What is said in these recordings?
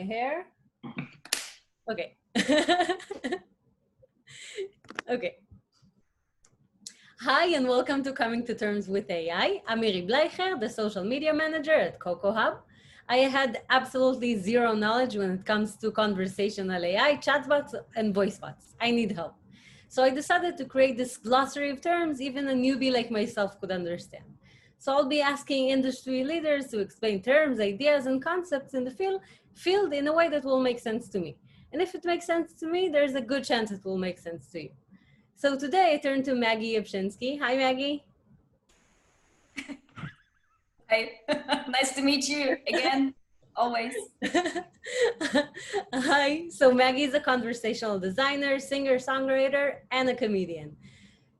my hair. Okay. okay. Hi, and welcome to Coming to Terms with AI. I'm Miri Bleicher, the social media manager at Coco Hub. I had absolutely zero knowledge when it comes to conversational AI, chatbots, and voice bots. I need help. So I decided to create this glossary of terms even a newbie like myself could understand. So I'll be asking industry leaders to explain terms, ideas, and concepts in the field, field in a way that will make sense to me. And if it makes sense to me, there's a good chance it will make sense to you. So today I turn to Maggie Jabczynski. Hi, Maggie. Hi, nice to meet you again, always. Hi, so Maggie is a conversational designer, singer, songwriter, and a comedian.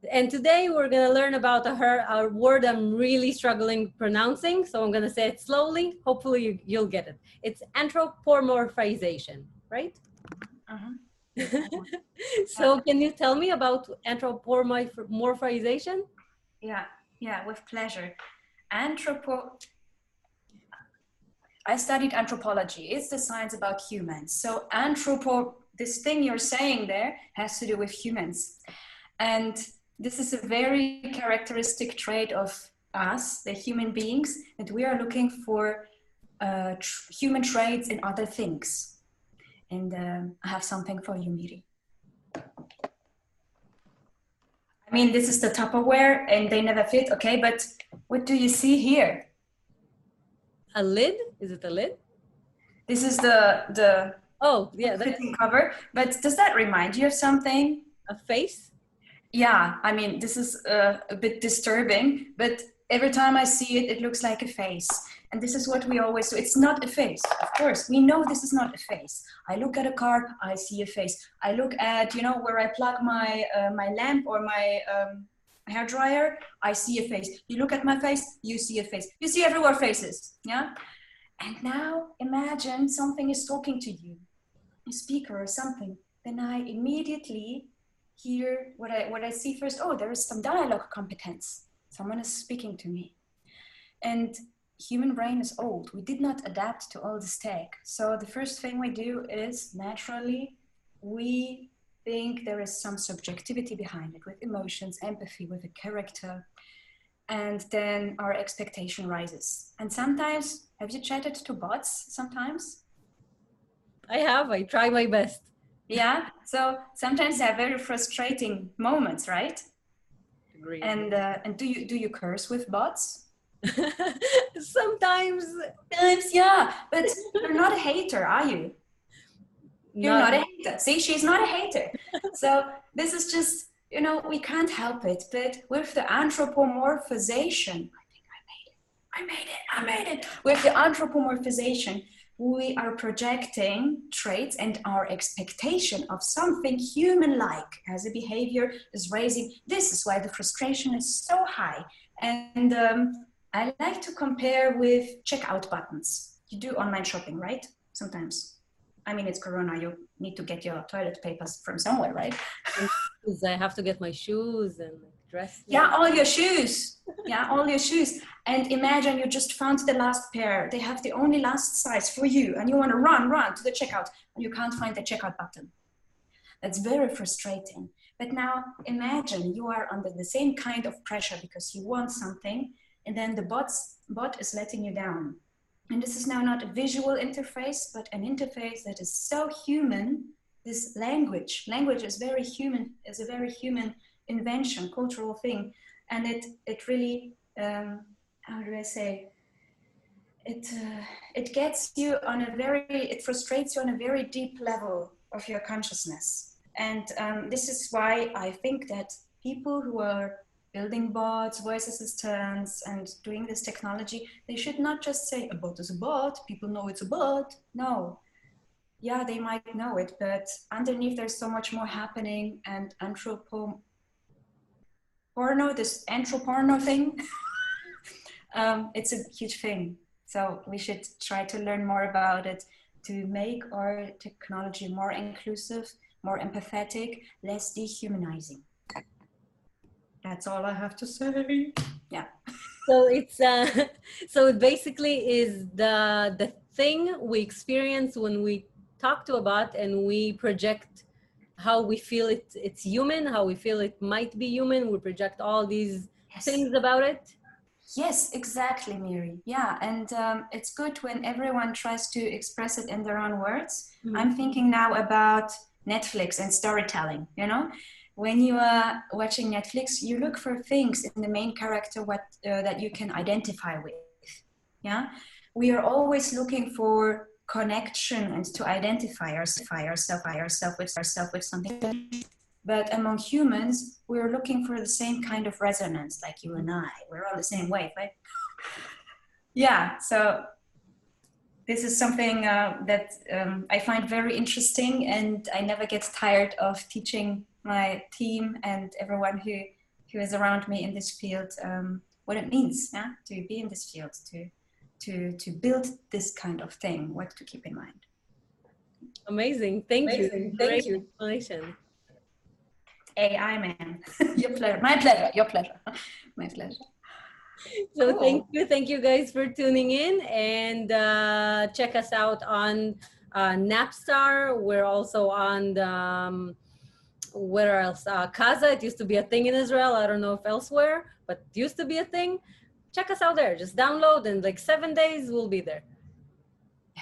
And today we're going to learn about her a word I'm really struggling pronouncing. So I'm going to say it slowly. Hopefully you, you'll get it. It's anthropomorphization, right? Uh-huh. so can you tell me about anthropomorphization? Yeah, yeah, with pleasure. Anthropo I studied anthropology. It's the science about humans. So anthropo this thing you're saying there has to do with humans. And this is a very characteristic trait of us, the human beings, that we are looking for uh, tr- human traits in other things. And um, I have something for you, Miri. I mean, this is the Tupperware and they never fit, okay, but what do you see here? A lid? Is it a lid? This is the the oh yeah the cover. But does that remind you of something? A face? Yeah, I mean this is uh, a bit disturbing, but every time I see it, it looks like a face. And this is what we always do. It's not a face, of course. We know this is not a face. I look at a car, I see a face. I look at, you know, where I plug my uh, my lamp or my um, hair dryer, I see a face. You look at my face, you see a face. You see everywhere faces, yeah? And now imagine something is talking to you, a speaker or something. Then I immediately hear what I what I see first. Oh, there is some dialogue competence. Someone is speaking to me. And human brain is old. We did not adapt to all this tech. So the first thing we do is naturally we think there is some subjectivity behind it with emotions, empathy, with a character. And then our expectation rises. And sometimes, have you chatted to bots sometimes? I have. I try my best. Yeah. So sometimes they are very frustrating moments, right? Agreed. And uh, and do you do you curse with bots? Sometimes. Sometimes, yeah. But you're not a hater, are you? You're not, not a hater. See, she's not a hater. so this is just, you know, we can't help it. But with the anthropomorphization, I think I made it. I made it. I made it. With the anthropomorphization, we are projecting traits and our expectation of something human like as a behavior is raising. This is why the frustration is so high. And um, I like to compare with checkout buttons. You do online shopping, right? Sometimes. I mean, it's Corona. You need to get your toilet papers from somewhere, right? I have to get my shoes and dress. Yeah, all your shoes. Yeah, all your shoes. And imagine you just found the last pair. They have the only last size for you, and you want to run, run to the checkout, and you can't find the checkout button. That's very frustrating. But now imagine you are under the same kind of pressure because you want something and then the bots, bot is letting you down. And this is now not a visual interface, but an interface that is so human. This language, language is very human, is a very human invention, cultural thing, and it it really, um, how do I say? It uh, it gets you on a very, it frustrates you on a very deep level of your consciousness, and um, this is why I think that people who are building bots, voice assistants, and doing this technology, they should not just say a bot is a bot, people know it's a bot. No. Yeah, they might know it, but underneath there's so much more happening and anthropo porno, this anthroporno thing, um, it's a huge thing. So we should try to learn more about it to make our technology more inclusive, more empathetic, less dehumanizing. That's all I have to say. Yeah. so it's uh, so it basically is the the thing we experience when we talk to a bot and we project how we feel it it's human how we feel it might be human we project all these Yes. things about it Yes, exactly, Miri. Yeah, and um, it's good when everyone tries to express it in their own words. Mhm. I'm thinking now about Netflix and storytelling. You know, when you are watching Netflix, you look for things in the main character what uh, that you can identify with. Yeah, we are always looking for connection and to identify ourselves ourselves ourselves with ourselves with something. But among humans, we're looking for the same kind of resonance, like you and I. We're on the same wave, right? yeah. So this is something uh, that um, I find very interesting, and I never get tired of teaching my team and everyone who who is around me in this field um, what it means yeah, to be in this field, to to to build this kind of thing, what to keep in mind. amazing thank Amazing, you thank Great you. explanation AI man, your pleasure, my pleasure, your pleasure, my pleasure. So Cool. thank you, thank you guys for tuning in, and uh, check us out on uh, Napster. We're also on the um, where else? Uh, Kazaa. It used to be a thing in Israel. I don't know if elsewhere, but it used to be a thing. Check us out there. Just download, and like seven days we'll be there.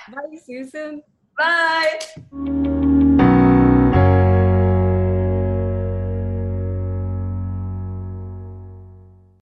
Bye. See you soon. Bye.